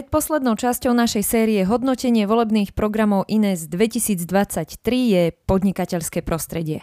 Predposlednou časťou našej série hodnotenie volebných programov INES 2023 je podnikateľské prostredie.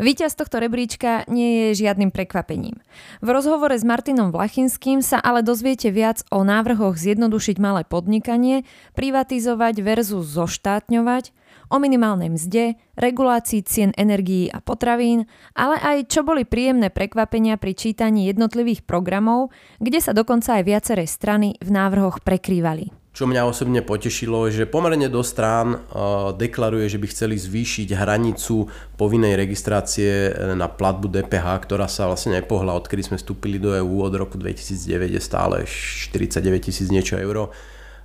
Výťaz tohto rebríčka nie je žiadnym prekvapením. V rozhovore s Martinom Vlachinským sa ale dozviete viac o návrhoch zjednodušiť malé podnikanie, privatizovať versus zoštátňovať, o minimálnej mzde, regulácii cien energií a potravín, ale aj čo boli príjemné prekvapenia pri čítaní jednotlivých programov, kde sa dokonca aj viaceré strany v návrhoch prekrývali. Čo mňa osobne potešilo, že pomerne do strán uh, deklaruje, že by chceli zvýšiť hranicu povinnej registrácie e, na platbu DPH, ktorá sa vlastne nepohla, odkedy sme vstúpili do EÚ od roku 2009 je stále 49 tisíc niečo euro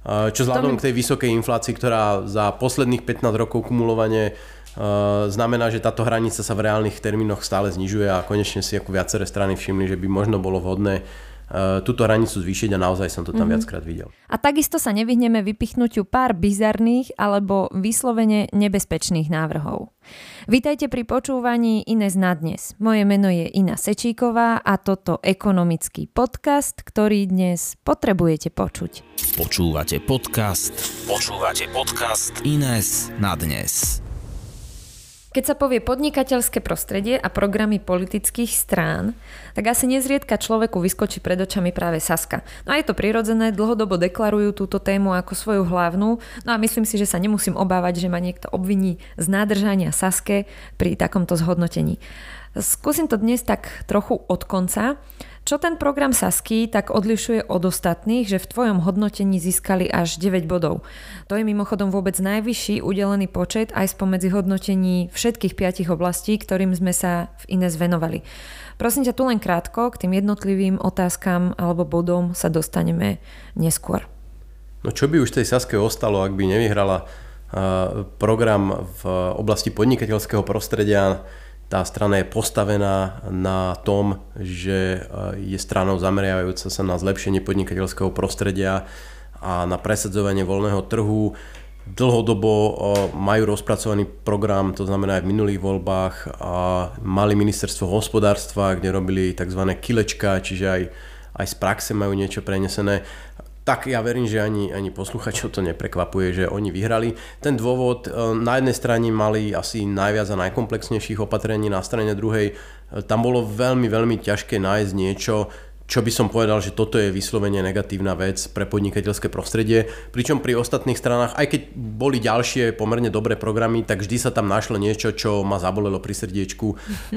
čo vzhľadom k tej vysokej inflácii, ktorá za posledných 15 rokov kumulovane znamená, že táto hranica sa v reálnych termínoch stále znižuje a konečne si ako viaceré strany všimli, že by možno bolo vhodné túto hranicu zvýšiť a naozaj som to tam mm-hmm. viackrát videl. A takisto sa nevyhneme vypichnutiu pár bizarných alebo vyslovene nebezpečných návrhov. Vítajte pri počúvaní Ines na dnes. Moje meno je Ina Sečíková a toto ekonomický podcast, ktorý dnes potrebujete počuť. Počúvate podcast. Počúvate podcast Ines na dnes. Keď sa povie podnikateľské prostredie a programy politických strán, tak asi nezriedka človeku vyskočí pred očami práve Saska. No a je to prirodzené, dlhodobo deklarujú túto tému ako svoju hlavnú, no a myslím si, že sa nemusím obávať, že ma niekto obviní z nádržania Saske pri takomto zhodnotení. Skúsim to dnes tak trochu od konca. Čo ten program Sasky tak odlišuje od ostatných, že v tvojom hodnotení získali až 9 bodov. To je mimochodom vôbec najvyšší udelený počet aj spomedzi hodnotení všetkých piatich oblastí, ktorým sme sa v Ines venovali. Prosím ťa tu len krátko, k tým jednotlivým otázkam alebo bodom sa dostaneme neskôr. No čo by už tej Saske ostalo, ak by nevyhrala program v oblasti podnikateľského prostredia tá strana je postavená na tom, že eh, je stranou zameriavajúca sa na zlepšenie podnikateľského prostredia a na presadzovanie voľného trhu. Dlhodobo eh, majú rozpracovaný program, to znamená aj v minulých voľbách a mali ministerstvo hospodárstva, kde robili tzv. kilečka, čiže aj, aj z praxe majú niečo prenesené tak ja verím, že ani, ani posluchačov to neprekvapuje, že oni vyhrali. Ten dôvod, e, na jednej strane mali asi najviac a najkomplexnejších opatrení, na strane druhej e, tam bolo veľmi, veľmi ťažké nájsť niečo, čo by som povedal, že toto je vyslovene negatívna vec pre podnikateľské prostredie. Pričom pri ostatných stranách, aj keď boli ďalšie pomerne dobré programy, tak vždy sa tam našlo niečo, čo ma zabolelo pri srdiečku,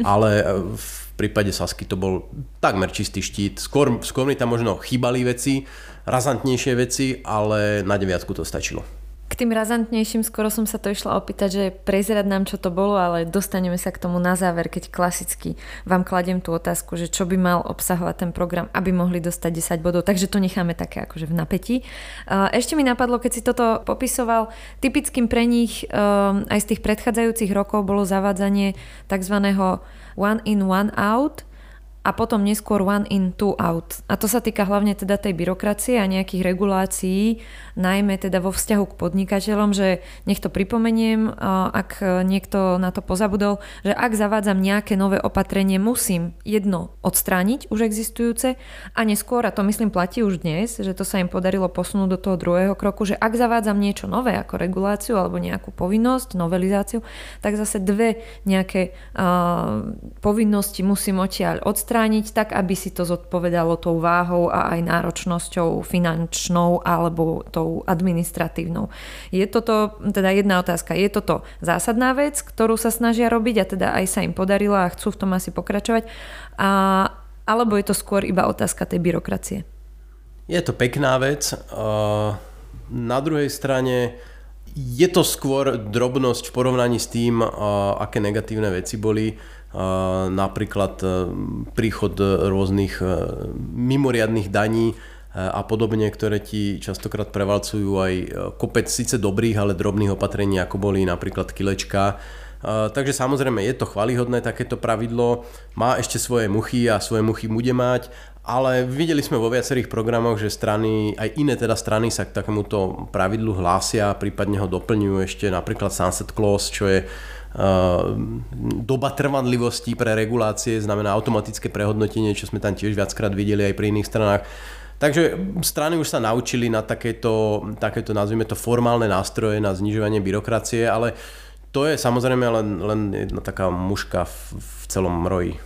ale e, v prípade Sasky to bol takmer čistý štít. Skôr, skôr mi tam možno chýbali veci, razantnejšie veci, ale na deviatku to stačilo. K tým razantnejším skoro som sa to išla opýtať, že prezerať nám, čo to bolo, ale dostaneme sa k tomu na záver, keď klasicky vám kladiem tú otázku, že čo by mal obsahovať ten program, aby mohli dostať 10 bodov. Takže to necháme také akože v napätí. Ešte mi napadlo, keď si toto popisoval, typickým pre nich um, aj z tých predchádzajúcich rokov bolo zavádzanie tzv. one in, one out – a potom neskôr one in, two out. A to sa týka hlavne teda tej byrokracie a nejakých regulácií, najmä teda vo vzťahu k podnikateľom, že nech to pripomeniem, ak niekto na to pozabudol, že ak zavádzam nejaké nové opatrenie, musím jedno odstrániť už existujúce a neskôr, a to myslím platí už dnes, že to sa im podarilo posunúť do toho druhého kroku, že ak zavádzam niečo nové ako reguláciu alebo nejakú povinnosť, novelizáciu, tak zase dve nejaké uh, povinnosti musím odtiaľ odstrániť odstrániť tak, aby si to zodpovedalo tou váhou a aj náročnosťou finančnou alebo tou administratívnou. Je toto, teda jedna otázka, je toto zásadná vec, ktorú sa snažia robiť a teda aj sa im podarila a chcú v tom asi pokračovať, a, alebo je to skôr iba otázka tej byrokracie? Je to pekná vec. Na druhej strane je to skôr drobnosť v porovnaní s tým, aké negatívne veci boli napríklad e, príchod rôznych e, mimoriadných daní e, a podobne, ktoré ti častokrát prevalcujú aj kopec síce dobrých, ale drobných opatrení, ako boli napríklad kilečka. Takže samozrejme je to chvalihodné takéto pravidlo, má ešte svoje muchy a svoje muchy bude mať, ale videli sme vo viacerých programoch, že strany, aj iné teda strany sa k takémuto pravidlu hlásia, prípadne ho doplňujú ešte napríklad Sunset Clause, čo je doba trvanlivosti pre regulácie znamená automatické prehodnotenie, čo sme tam tiež viackrát videli aj pri iných stranách. Takže strany už sa naučili na takéto, takéto nazvime to formálne nástroje na znižovanie byrokracie, ale to je samozrejme len, len jedna taká muška v, v celom roji.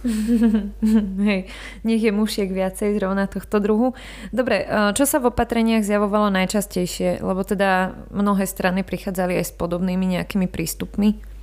Hej, nech je mušiek viacej zrovna tohto druhu. Dobre, e, čo sa v opatreniach zjavovalo najčastejšie? Lebo teda mnohé strany prichádzali aj s podobnými nejakými prístupmi.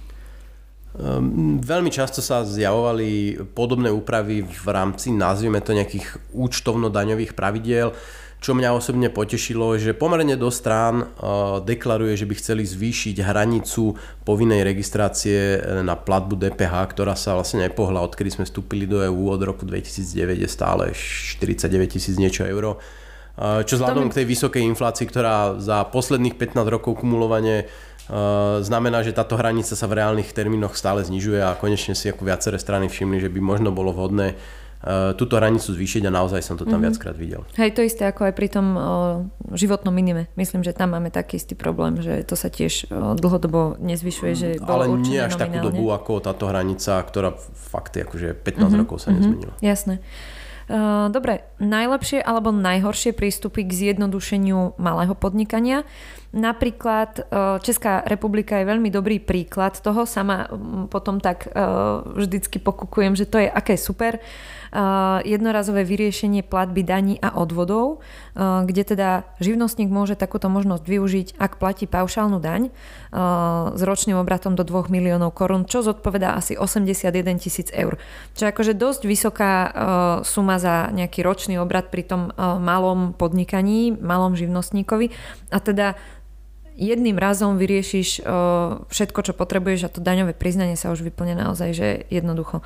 Um, veľmi často sa zjavovali podobné úpravy v rámci, nazvime to, nejakých účtovno-daňových pravidiel. Čo mňa osobne potešilo, že pomerne do strán uh, deklaruje, že by chceli zvýšiť hranicu povinnej registrácie e, na platbu DPH, ktorá sa vlastne nepohla, odkedy sme vstúpili do EÚ od roku 2009 je stále 49 tisíc niečo euro. Uh, čo vzhľadom k tej vysokej inflácii, ktorá za posledných 15 rokov kumulovane znamená, že táto hranica sa v reálnych termínoch stále znižuje a konečne si ako viaceré strany všimli, že by možno bolo vhodné Eh, túto hranicu zvýšiť a naozaj som to tam mm-hmm. viackrát videl. Hej, to isté ako aj pri tom o, životnom minime. Myslím, že tam máme taký istý problém, že to sa tiež o, dlhodobo nezvyšuje, že bolo Ale nie až nominálne. takú dobu ako táto hranica, ktorá fakt je akože 15 mm-hmm. rokov sa mm-hmm. nezmenila. Jasné. Uh, dobre, najlepšie alebo najhoršie prístupy k zjednodušeniu malého podnikania. Napríklad uh, Česká republika je veľmi dobrý príklad toho. Sama potom tak uh, vždycky pokúkujem, že to je aké super jednorazové vyriešenie platby daní a odvodov, kde teda živnostník môže takúto možnosť využiť, ak platí paušálnu daň s ročným obratom do 2 miliónov korún, čo zodpovedá asi 81 tisíc eur. Čo je akože dosť vysoká suma za nejaký ročný obrad pri tom malom podnikaní, malom živnostníkovi. A teda jedným razom vyriešiš všetko, čo potrebuješ a to daňové priznanie sa už vyplne naozaj, že jednoducho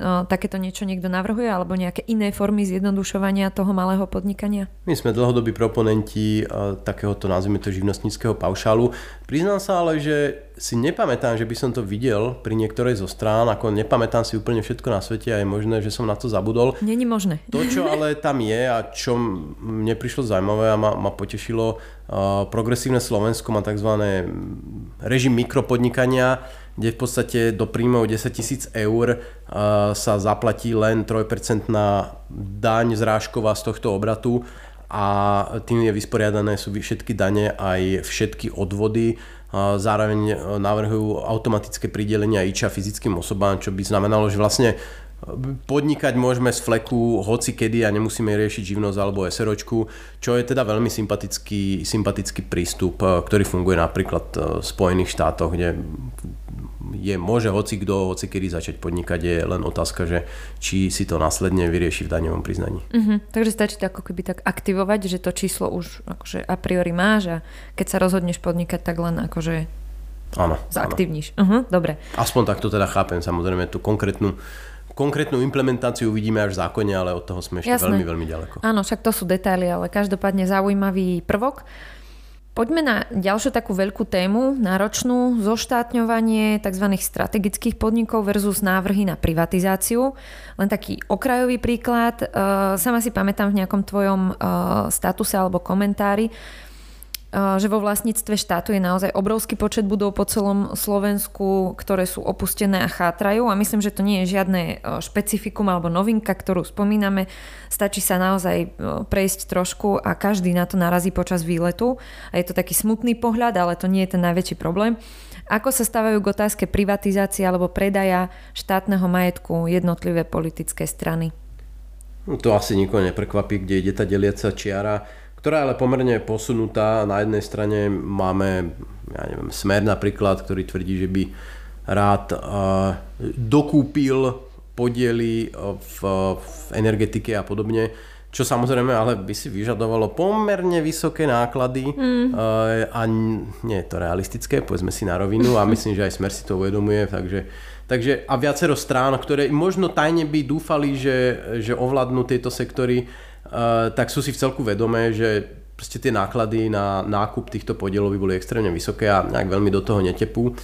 takéto niečo niekto navrhuje alebo nejaké iné formy zjednodušovania toho malého podnikania? My sme dlhodobí proponenti takéhoto, nazvime to, živnostníckého paušálu. Priznám sa ale, že si nepamätám, že by som to videl pri niektorej zo strán, ako nepamätám si úplne všetko na svete a je možné, že som na to zabudol. Není možné. To, čo ale tam je a čo mne prišlo zaujímavé a ma, ma potešilo, uh, progresívne Slovensko má tzv. režim mikropodnikania, kde v podstate do príjmov 10 tisíc eur sa zaplatí len 3% daň zrážková z tohto obratu a tým je vysporiadané sú všetky dane aj všetky odvody. Zároveň navrhujú automatické pridelenie IČA fyzickým osobám, čo by znamenalo, že vlastne podnikať môžeme z fleku hoci kedy a nemusíme riešiť živnosť alebo SROčku, čo je teda veľmi sympatický, sympatický prístup, ktorý funguje napríklad v Spojených štátoch, kde je, môže hoci kto, hoci kedy začať podnikať, je len otázka, že či si to následne vyrieši v daňovom priznaní. Uh-huh. Takže stačí to ako keby tak aktivovať, že to číslo už akože a priori máš a keď sa rozhodneš podnikať, tak len akože áno, zaaktivníš. Áno. Uh-huh, dobre. Aspoň takto teda chápem, samozrejme tú konkrétnu Konkrétnu implementáciu uvidíme až v zákone, ale od toho sme ešte Jasné. veľmi, veľmi ďaleko. Áno, však to sú detaily, ale každopádne zaujímavý prvok. Poďme na ďalšiu takú veľkú tému, náročnú, zoštátňovanie tzv. strategických podnikov versus návrhy na privatizáciu. Len taký okrajový príklad. Sama si pamätám v nejakom tvojom statuse alebo komentári, že vo vlastníctve štátu je naozaj obrovský počet budov po celom Slovensku, ktoré sú opustené a chátrajú a myslím, že to nie je žiadne špecifikum alebo novinka, ktorú spomíname. Stačí sa naozaj prejsť trošku a každý na to narazí počas výletu a je to taký smutný pohľad, ale to nie je ten najväčší problém. Ako sa stávajú k otázke privatizácie alebo predaja štátneho majetku jednotlivé politické strany? No to asi nikoho neprekvapí, kde ide tá deliaca čiara ktorá je ale pomerne posunutá. Na jednej strane máme, ja neviem, Smer napríklad, ktorý tvrdí, že by rád uh, dokúpil podiely v, v energetike a podobne, čo samozrejme ale by si vyžadovalo pomerne vysoké náklady mm. a nie je to realistické, povedzme si na rovinu a myslím, že aj Smer si to uvedomuje, takže Takže a viacero strán, ktoré možno tajne by dúfali, že, že ovládnu tieto sektory, Eh, tak sú si v celku vedomé, že proste tie náklady na nákup týchto podielov by boli extrémne vysoké a nejak veľmi do toho netepú.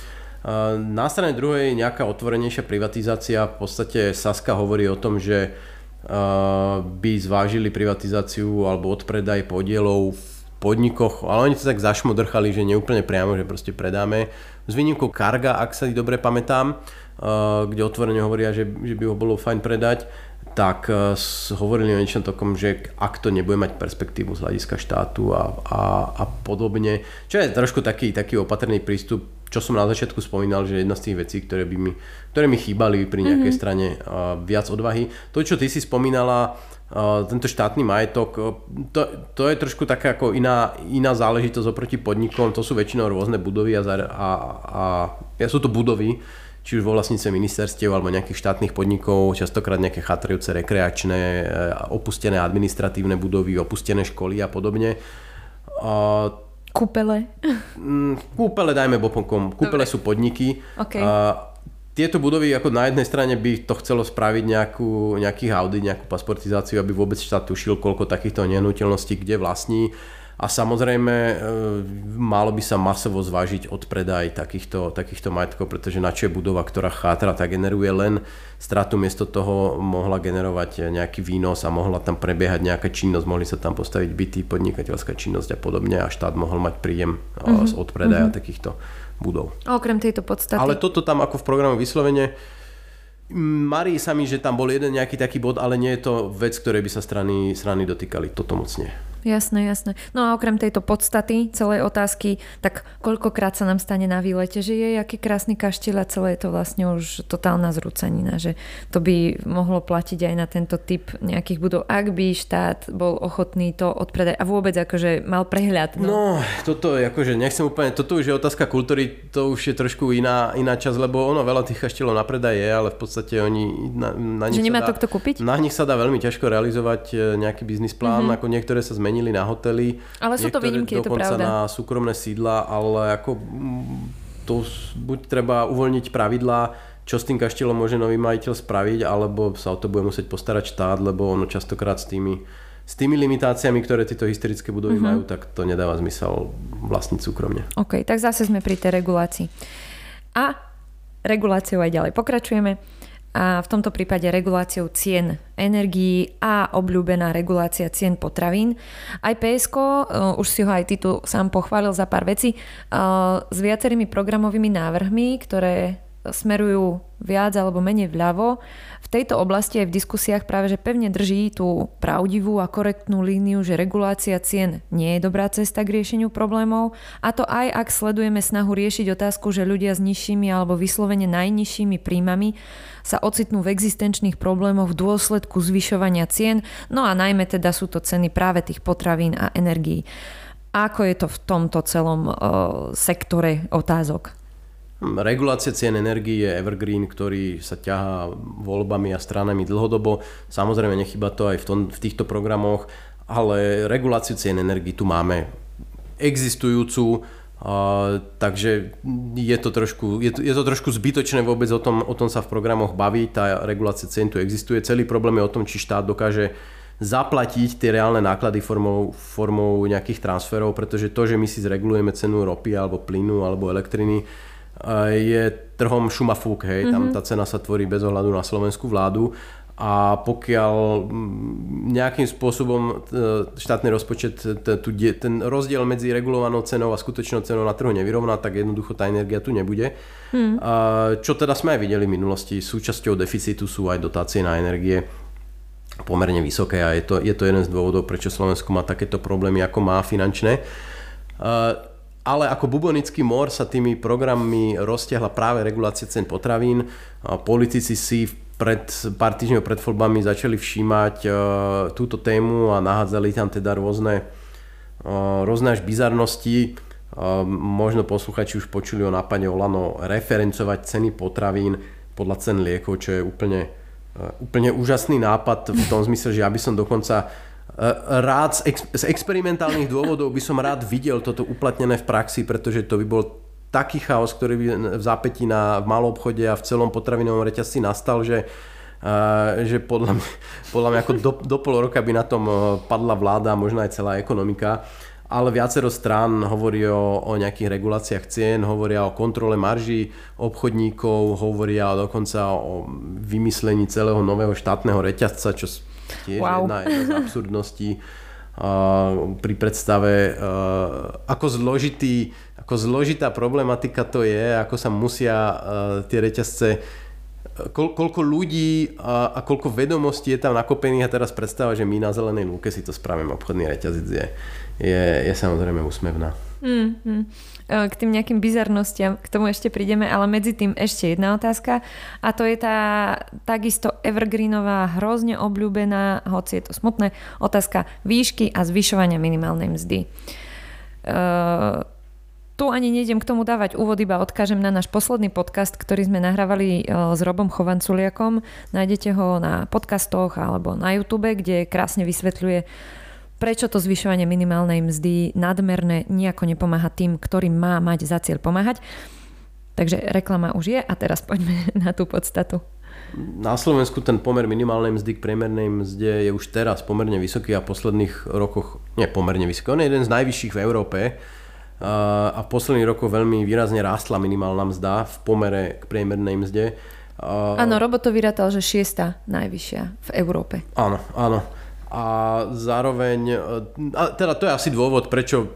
Eh, na strane druhej nejaká otvorenejšia privatizácia, v podstate Saska hovorí o tom, že eh, by zvážili privatizáciu alebo odpredaj podielov v podnikoch, ale oni to tak zašmodrchali, že neúplne priamo, že proste predáme. S výnimkou Karga, ak sa dobre pamätám, kde otvorene hovoria, že by ho bolo fajn predať tak uh, hovorili o niečom takom, že ak to nebude mať perspektívu z hľadiska štátu a, a, a podobne, čo je trošku taký, taký opatrný prístup, čo som na začiatku spomínal, že jedna z tých vecí, ktoré, by mi, ktoré mi chýbali pri nejakej mm-hmm. strane uh, viac odvahy. To, čo ty si spomínala, uh, tento štátny majetok, to, to je trošku taká ako iná, iná záležitosť oproti podnikom, to sú väčšinou rôzne budovy a, a, a, a sú to budovy, či už vo vlastnice ministerstiev alebo nejakých štátnych podnikov, častokrát nejaké chatrujúce rekreačné, e, opustené administratívne budovy, opustené školy a podobne. Kúpele? Mm, kúpele dajme boponkom. Kúpele Dobre. sú podniky. Okay. tieto budovy ako na jednej strane by to chcelo spraviť nejakú, nejaký audit, nejakú pasportizáciu, aby vôbec štát tušil, koľko takýchto nehnuteľností kde vlastní a samozrejme e, malo by sa masovo zvážiť odpredaj takýchto, takýchto majetkov, pretože na čo je budova, ktorá chátra, tak generuje len stratu, miesto toho mohla generovať nejaký výnos a mohla tam prebiehať nejaká činnosť, mohli sa tam postaviť byty, podnikateľská činnosť a podobne a štát mohol mať príjem mm-hmm. z odpredaja mm-hmm. takýchto budov. Okrem tejto podstaty. Ale toto tam ako v programe vyslovene Marí sa mi, že tam bol jeden nejaký taký bod, ale nie je to vec, ktorej by sa strany, strany dotýkali. Toto moc nie. Jasné, jasné. No a okrem tejto podstaty celej otázky, tak koľkokrát sa nám stane na výlete, že je aký krásny kaštiel a celé je to vlastne už totálna zrúcanina, že to by mohlo platiť aj na tento typ nejakých budov, ak by štát bol ochotný to odpredať a vôbec akože mal prehľad. No, no toto je akože, nechcem úplne, toto už je otázka kultúry, to už je trošku iná, iná časť, lebo ono veľa tých kaštielov na predaj je, ale v podstate oni na, na nich že nemá to kto kúpiť? Na nich sa dá veľmi ťažko realizovať e, nejaký biznis plán, mm-hmm. ako niektoré sa zmení zmenili na hotely. Ale sú to výnimky, je to pravda. na súkromné sídla, ale ako mm, to buď treba uvoľniť pravidlá, čo s tým kaštielom môže nový majiteľ spraviť, alebo sa o to bude musieť postarať štát, lebo ono častokrát s tými, s tými limitáciami, ktoré tieto historické budovy uh-huh. majú, tak to nedáva zmysel vlastniť súkromne. OK, tak zase sme pri tej regulácii. A reguláciou aj ďalej pokračujeme a v tomto prípade reguláciou cien energií a obľúbená regulácia cien potravín. Aj PSK, uh, už si ho aj tu sám pochválil za pár vecí, uh, s viacerými programovými návrhmi, ktoré smerujú viac alebo menej vľavo. Tejto oblasti aj v diskusiách práve že pevne drží tú pravdivú a korektnú líniu, že regulácia cien nie je dobrá cesta k riešeniu problémov a to aj ak sledujeme snahu riešiť otázku, že ľudia s nižšími alebo vyslovene najnižšími príjmami sa ocitnú v existenčných problémoch v dôsledku zvyšovania cien, no a najmä teda sú to ceny práve tých potravín a energií. Ako je to v tomto celom uh, sektore otázok? Regulácia cien energii je evergreen, ktorý sa ťahá voľbami a stranami dlhodobo. Samozrejme, nechyba to aj v, tom, v týchto programoch, ale reguláciu cien energii tu máme existujúcu, a, takže je to, trošku, je, to, je to trošku zbytočné vôbec o tom, o tom sa v programoch baviť, tá regulácia cien tu existuje. Celý problém je o tom, či štát dokáže zaplatiť tie reálne náklady formou, formou nejakých transferov, pretože to, že my si zregulujeme cenu ropy alebo plynu alebo elektriny, je trhom šumafúk, hej, mm-hmm. tam mhm. tá cena sa tvorí bez ohľadu na slovenskú vládu a pokiaľ nejakým spôsobom štátny rozpočet ten rozdiel medzi regulovanou cenou a skutočnou cenou na trhu nevyrovná, tak jednoducho tá energia tu nebude. Hmm. Čo teda sme aj videli v minulosti, súčasťou deficitu sú aj dotácie na energie pomerne vysoké a je to, je to jeden z dôvodov, prečo Slovensko má takéto problémy, ako má finančné ale ako bubonický mor sa tými programmi roztiahla práve regulácia cen potravín. Politici si pred pár týždňov pred voľbami začali všímať uh, túto tému a nahádzali tam teda rôzne, uh, rôzne až bizarnosti. Uh, možno posluchači už počuli o nápade Olano referencovať ceny potravín podľa cen liekov, čo je úplne, úplne úžasný nápad v tom zmysle, že ja by som dokonca rád z, ex, z experimentálnych dôvodov by som rád videl toto uplatnené v praxi, pretože to by bol taký chaos, ktorý by v zápätí na v malom obchode a v celom potravinovom reťazci nastal, že, uh, že podľa mňa, podľa mňa ako do, do pol roka by na tom eh, padla vláda možno aj celá ekonomika. Ale viacero strán hovorí o, o nejakých reguláciách cien, hovoria o kontrole marží obchodníkov, hovoria dokonca o vymyslení celého nového štátneho reťazca, čo tiež wow. jedna, jedna z absurdností pri predstave, ako zložitý, ako zložitá problematika to je, ako sa musia tie reťazce Koľ, koľko ľudí a, a koľko vedomostí je tam nakopených a teraz predstava, že my na zelenej lúke si to spravíme obchodný reťazec je, je, je samozrejme úsmevná. Mm, mm. K tým nejakým bizarnostiam, k tomu ešte prídeme, ale medzi tým ešte jedna otázka a to je tá takisto evergreenová, hrozne obľúbená, hoci je to smutné, otázka výšky a zvyšovania minimálnej mzdy. Uh, tu ani nejdem k tomu dávať úvod, iba odkážem na náš posledný podcast, ktorý sme nahrávali e, s Robom Chovanculiakom. Nájdete ho na podcastoch alebo na YouTube, kde krásne vysvetľuje, prečo to zvyšovanie minimálnej mzdy nadmerné nejako nepomáha tým, ktorým má mať za cieľ pomáhať. Takže reklama už je a teraz poďme na tú podstatu. Na Slovensku ten pomer minimálnej mzdy k priemernej mzde je už teraz pomerne vysoký a v posledných rokoch, nie pomerne vysoký, on je jeden z najvyšších v Európe a v posledných rokoch veľmi výrazne rástla minimálna mzda v pomere k priemernej mzde. Áno, Robo to vyrátal, že šiesta najvyššia v Európe. Áno, áno. A zároveň, a teda to je asi dôvod, prečo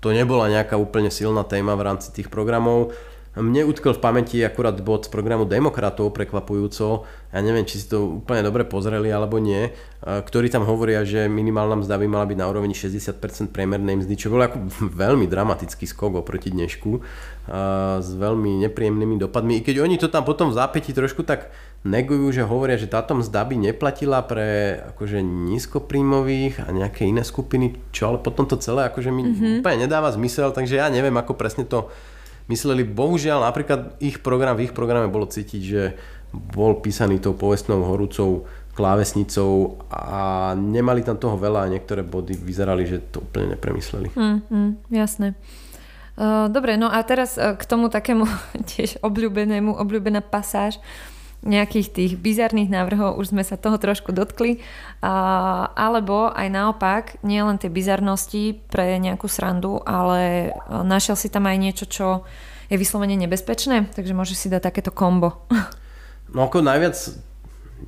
to nebola nejaká úplne silná téma v rámci tých programov. Mne utkol v pamäti akurát bod z programu Demokratov prekvapujúco, ja neviem, či si to úplne dobre pozreli alebo nie, ktorí tam hovoria, že minimálna mzda by mala byť na úrovni 60% priemernej mzdy, čo bol ako veľmi dramatický skok oproti dnešku s veľmi nepríjemnými dopadmi. I keď oni to tam potom v zápäti trošku tak negujú, že hovoria, že táto mzda by neplatila pre akože nízkopríjmových a nejaké iné skupiny, čo ale potom to celé akože mi mm-hmm. úplne nedáva zmysel, takže ja neviem, ako presne to mysleli. Bohužiaľ, napríklad ich program, v ich programe bolo cítiť, že bol písaný tou povestnou horúcou klávesnicou a nemali tam toho veľa a niektoré body vyzerali, že to úplne nepremysleli. Mm, mm, jasné. Dobre, no a teraz e, k tomu takému tiež obľúbenému, obľúbená pasáž nejakých tých bizarných návrhov, už sme sa toho trošku dotkli, a, alebo aj naopak, nie len tie bizarnosti pre nejakú srandu, ale našiel si tam aj niečo, čo je vyslovene nebezpečné, takže môžeš si dať takéto kombo. No ako najviac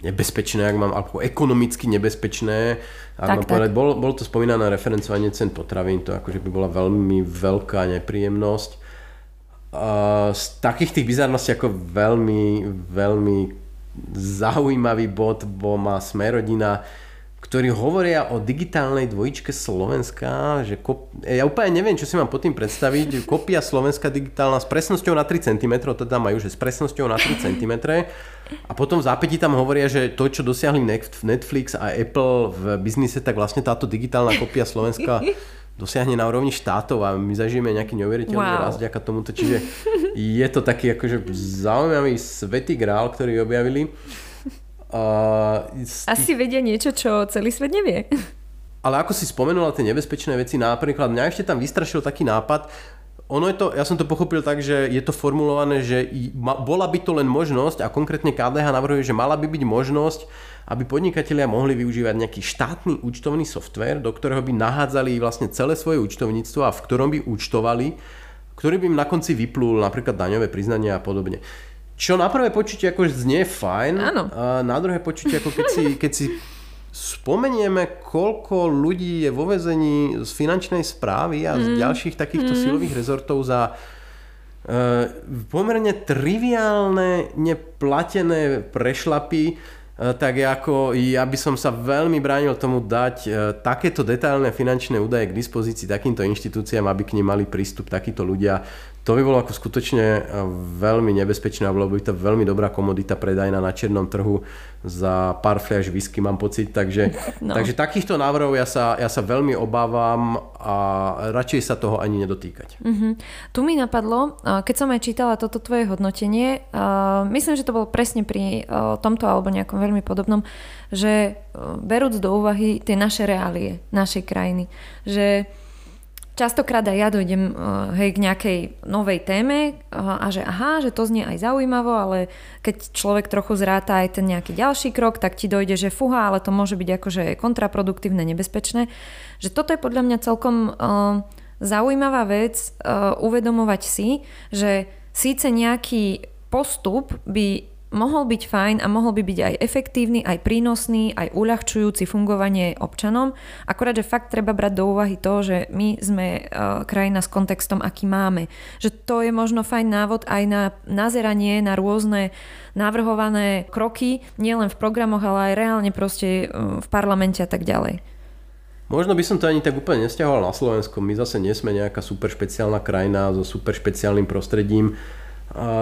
nebezpečné, ak mám, alebo ekonomicky nebezpečné, ak tak, mám tak. povedať, bol, bol to spomínané referencovanie cen potravín, to akože by bola veľmi veľká nepríjemnosť z takých tých bizarností ako veľmi, veľmi zaujímavý bod bo má Smerodina, ktorí hovoria o digitálnej dvojičke Slovenska, že kop... ja úplne neviem, čo si mám pod tým predstaviť, kopia Slovenska digitálna s presnosťou na 3 cm, teda majú, že s presnosťou na 3 cm a potom v zápäti tam hovoria, že to, čo dosiahli Netflix a Apple v biznise, tak vlastne táto digitálna kopia Slovenska dosiahne na úrovni štátov a my zažijeme nejaký neuveriteľný wow. rast vďaka tomuto. Čiže je to taký akože zaujímavý svetý grál, ktorý objavili. Uh, Asi tých... vedia niečo, čo celý svet nevie. Ale ako si spomenula tie nebezpečné veci, napríklad mňa ešte tam vystrašil taký nápad, ono je to, ja som to pochopil tak, že je to formulované, že bola by to len možnosť a konkrétne KDH navrhuje, že mala by byť možnosť aby podnikatelia mohli využívať nejaký štátny účtovný software, do ktorého by nahádzali vlastne celé svoje účtovníctvo a v ktorom by účtovali, ktorý by im na konci vyplul napríklad daňové priznania a podobne. Čo na prvé počutie ako znie fajn, Áno. a na druhé počutie ako keď si, keď si spomenieme, koľko ľudí je vo vezení z finančnej správy a z mm. ďalších takýchto mm. silových rezortov za uh, pomerne triviálne neplatené prešlapy E, tak ako ja by som sa veľmi bránil tomu dať e, takéto detailné finančné údaje k dispozícii takýmto inštitúciám, aby k nim mali prístup takíto ľudia to by bolo ako skutočne e, veľmi nebezpečné a bolo by to veľmi dobrá komodita predajná na černom trhu za pár fľaš whisky, mám pocit. Takže, no. takže takýchto návrhov ja sa, ja sa veľmi obávam a radšej sa toho ani nedotýkať. Mm-hmm. Tu mi napadlo, keď som aj čítala toto tvoje hodnotenie, myslím, že to bolo presne pri tomto alebo nejakom veľmi podobnom, že berúc do úvahy tie naše reálie, našej krajiny, že častokrát aj ja dojdem eh, hej, k nejakej novej téme eh, a že aha, že to znie aj zaujímavo, ale keď človek trochu zráta aj ten nejaký ďalší krok, tak ti dojde, že fuha, ale to môže byť akože kontraproduktívne, nebezpečné. Že toto je podľa mňa celkom uh, zaujímavá vec uvedomovať si, že síce nejaký postup by mohol byť fajn a mohol by byť aj efektívny, aj prínosný, aj uľahčujúci fungovanie občanom. Akorát, že fakt treba brať do úvahy to, že my sme uh, krajina s kontextom, aký máme. Že to je možno fajn návod aj na nazeranie na rôzne navrhované kroky, nielen v programoch, ale aj reálne proste uh, v parlamente a tak ďalej. Možno by som to ani tak úplne nestiahoval na Slovensku. My zase nie sme nejaká super špeciálna krajina so super špeciálnym prostredím.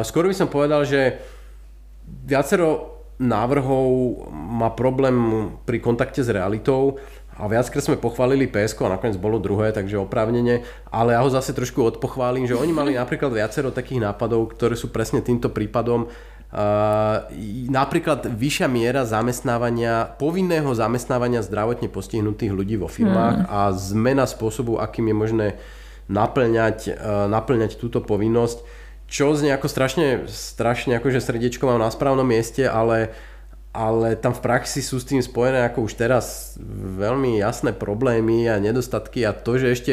Skôr by som povedal, že viacero návrhov má problém pri kontakte s realitou a viackrát sme pochválili PSK a nakoniec bolo druhé, takže oprávnene, ale ja ho zase trošku odpochválim, že oni mali napríklad viacero takých nápadov, ktoré sú presne týmto prípadom. Uh, napríklad vyššia miera zamestnávania, povinného zamestnávania zdravotne postihnutých ľudí vo firmách hmm. a zmena spôsobu, akým je možné naplňať, uh, naplňať túto povinnosť čo znie ako strašne, strašne akože srdiečko mám na správnom mieste, ale, ale tam v praxi sú s tým spojené ako už teraz veľmi jasné problémy a nedostatky a to, že ešte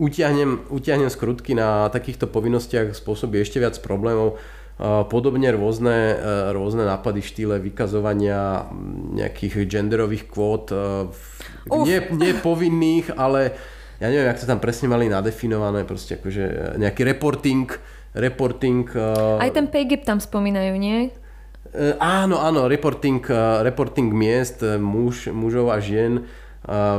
utiahnem, utiahnem skrutky na takýchto povinnostiach spôsobí ešte viac problémov. Podobne rôzne, rôzne nápady štýle vykazovania nejakých genderových kvót, nie, nie povinných, ale ja neviem, jak to tam presne mali nadefinované, proste akože nejaký reporting, reporting... Uh, Aj ten pay gap tam spomínajú, nie? Uh, áno, áno, reporting, uh, reporting miest muž, mužov a žien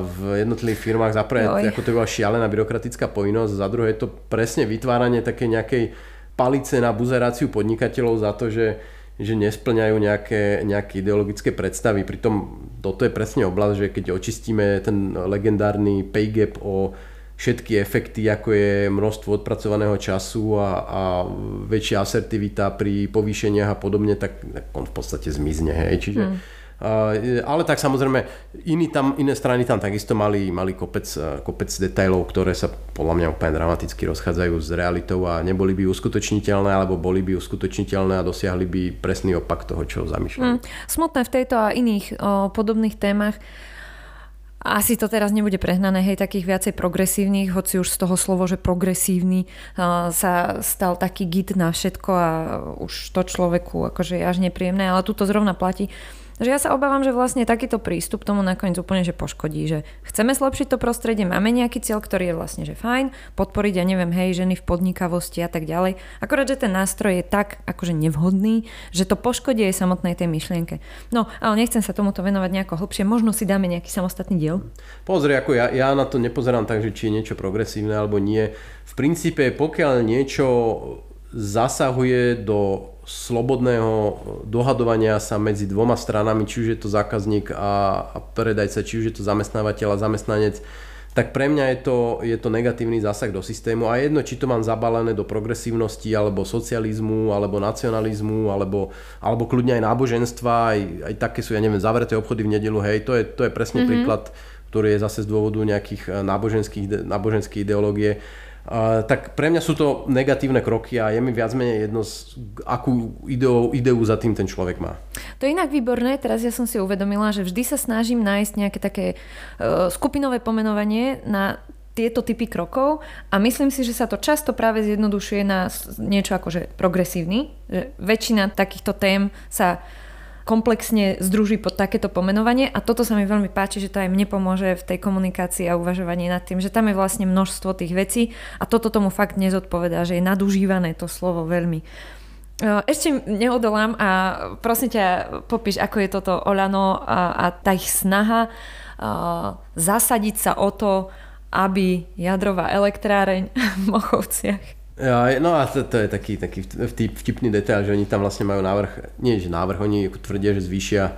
v jednotlivých firmách. Za prvé, ako to bola šialená byrokratická povinnosť, za druhé je to presne vytváranie také nejakej palice na buzeráciu podnikateľov za to, že, že nesplňajú nejaké, nejaké ideologické predstavy. Pritom toto je presne oblasť, že keď očistíme ten legendárny pay gap o všetky efekty, ako je množstvo odpracovaného času a, a väčšia asertivita pri povýšeniach a podobne, tak, on v podstate zmizne. Hej. Čiže, hmm. uh, ale tak samozrejme, iní tam, iné strany tam takisto mali, mali kopec, kopec detailov, ktoré sa podľa mňa úplne dramaticky rozchádzajú s realitou a neboli by uskutočniteľné, alebo boli by uskutočniteľné a dosiahli by presný opak toho, čo zamýšľajú. Hmm. Smutné v tejto a iných o, podobných témach asi to teraz nebude prehnané, hej, takých viacej progresívnych, hoci už z toho slovo, že progresívny sa stal taký git na všetko a už to človeku akože je až nepríjemné, ale tu to zrovna platí že ja sa obávam, že vlastne takýto prístup tomu nakoniec úplne že poškodí, že chceme zlepšiť to prostredie, máme nejaký cieľ, ktorý je vlastne že fajn, podporiť, ja neviem, hej, ženy v podnikavosti a tak ďalej. Akorát, že ten nástroj je tak akože nevhodný, že to poškodí aj samotnej tej myšlienke. No, ale nechcem sa tomuto venovať nejako hlbšie, možno si dáme nejaký samostatný diel. Pozri, ako ja, ja na to nepozerám tak, že či je niečo progresívne alebo nie. V princípe, pokiaľ niečo zasahuje do slobodného dohadovania sa medzi dvoma stranami, či už je to zákazník a, predajca, či už je to zamestnávateľ a zamestnanec, tak pre mňa je to, je to negatívny zásah do systému a jedno, či to mám zabalené do progresívnosti, alebo socializmu, alebo nacionalizmu, alebo, alebo kľudne aj náboženstva, aj, aj také sú, ja neviem, zavreté obchody v nedelu, hej, to je, to je presne mm-hmm. príklad, ktorý je zase z dôvodu nejakých eh, náboženských, náboženských ideológie tak pre mňa sú to negatívne kroky a je mi viac menej jedno, akú ideu, ideu za tým ten človek má. To je inak výborné, teraz ja som si uvedomila, že vždy sa snažím nájsť nejaké také uh, skupinové pomenovanie na tieto typy krokov a myslím si, že sa to často práve zjednodušuje na niečo ako že progresívny, že väčšina takýchto tém sa komplexne združí pod takéto pomenovanie a toto sa mi veľmi páči, že to aj mne pomôže v tej komunikácii a uvažovaní nad tým, že tam je vlastne množstvo tých vecí a toto tomu fakt nezodpovedá, že je nadužívané to slovo veľmi. Ešte neodolám a prosím ťa, popíš, ako je toto Olano a, a tá ich snaha a, zasadiť sa o to, aby jadrová elektráreň v Mochovciach no a to, to je taký, taký vtip, vtipný detail, že oni tam vlastne majú návrh, nie že návrh, oni tvrdia, že zvýšia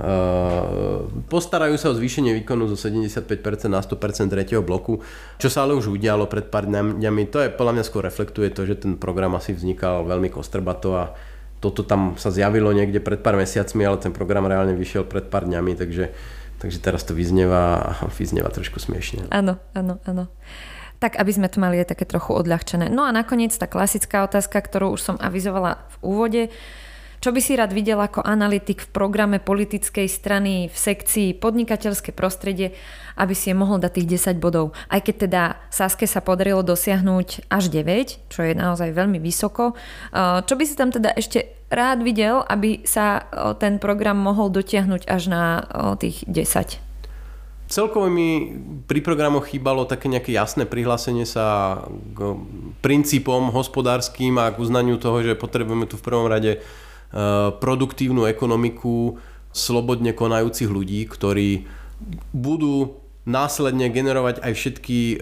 Uh, postarajú sa o zvýšenie výkonu zo 75% na 100% tretieho bloku, čo sa ale už udialo pred pár dňami. To je podľa mňa skôr reflektuje to, že ten program asi vznikal veľmi kostrbato a toto tam sa zjavilo niekde pred pár mesiacmi, ale ten program reálne vyšiel pred pár dňami, takže, takže teraz to vyznieva, vyznieva trošku smiešne. Áno, áno, áno tak aby sme to mali aj také trochu odľahčené. No a nakoniec tá klasická otázka, ktorú už som avizovala v úvode. Čo by si rád videl ako analytik v programe politickej strany v sekcii podnikateľské prostredie, aby si je mohol dať tých 10 bodov. Aj keď teda Saske sa podarilo dosiahnuť až 9, čo je naozaj veľmi vysoko. Čo by si tam teda ešte rád videl, aby sa ten program mohol dotiahnuť až na tých 10? Celkovo mi pri programoch chýbalo také nejaké jasné prihlásenie sa k princípom hospodárským a k uznaniu toho, že potrebujeme tu v prvom rade e, produktívnu ekonomiku slobodne konajúcich ľudí, ktorí budú následne generovať aj všetky e,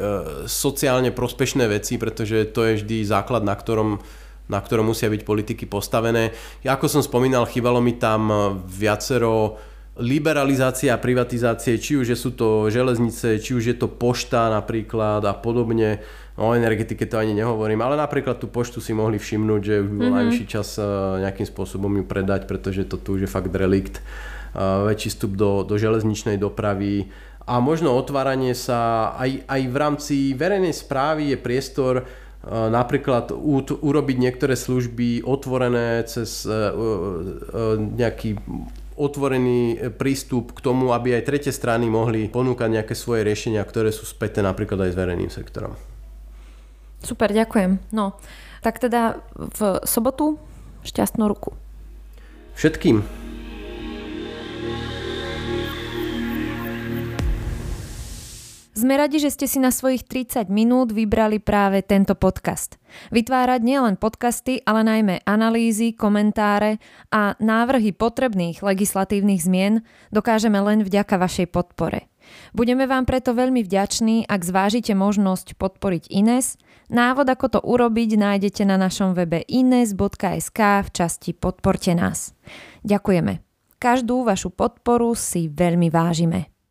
sociálne prospešné veci, pretože to je vždy základ, na ktorom na ktorom musia byť politiky postavené. Ja ako som spomínal, chýbalo mi tam viacero liberalizácia a privatizácie, či už sú to železnice, či už je to pošta napríklad a podobne. O energetike to ani nehovorím, ale napríklad tú poštu si mohli všimnúť, že už bol mm-hmm. najvyšší čas eh, nejakým spôsobom ju predať, pretože to tu už je fakt relikt. Eh, väčší vstup do, do železničnej dopravy a možno otváranie sa aj, aj v rámci verejnej správy je priestor eh, napríklad urobiť niektoré služby otvorené cez nejaký otvorený e, prístup k tomu, aby aj tretie strany mohli ponúkať nejaké svoje riešenia, ktoré sú späté napríklad aj s verejným sektorom. Super, ďakujem. No, tak teda v sobotu šťastnú ruku. Všetkým. Sme radi, že ste si na svojich 30 minút vybrali práve tento podcast. Vytvárať nielen podcasty, ale najmä analýzy, komentáre a návrhy potrebných legislatívnych zmien dokážeme len vďaka vašej podpore. Budeme vám preto veľmi vďační, ak zvážite možnosť podporiť Ines. Návod, ako to urobiť, nájdete na našom webe ines.sk v časti Podporte nás. Ďakujeme. Každú vašu podporu si veľmi vážime.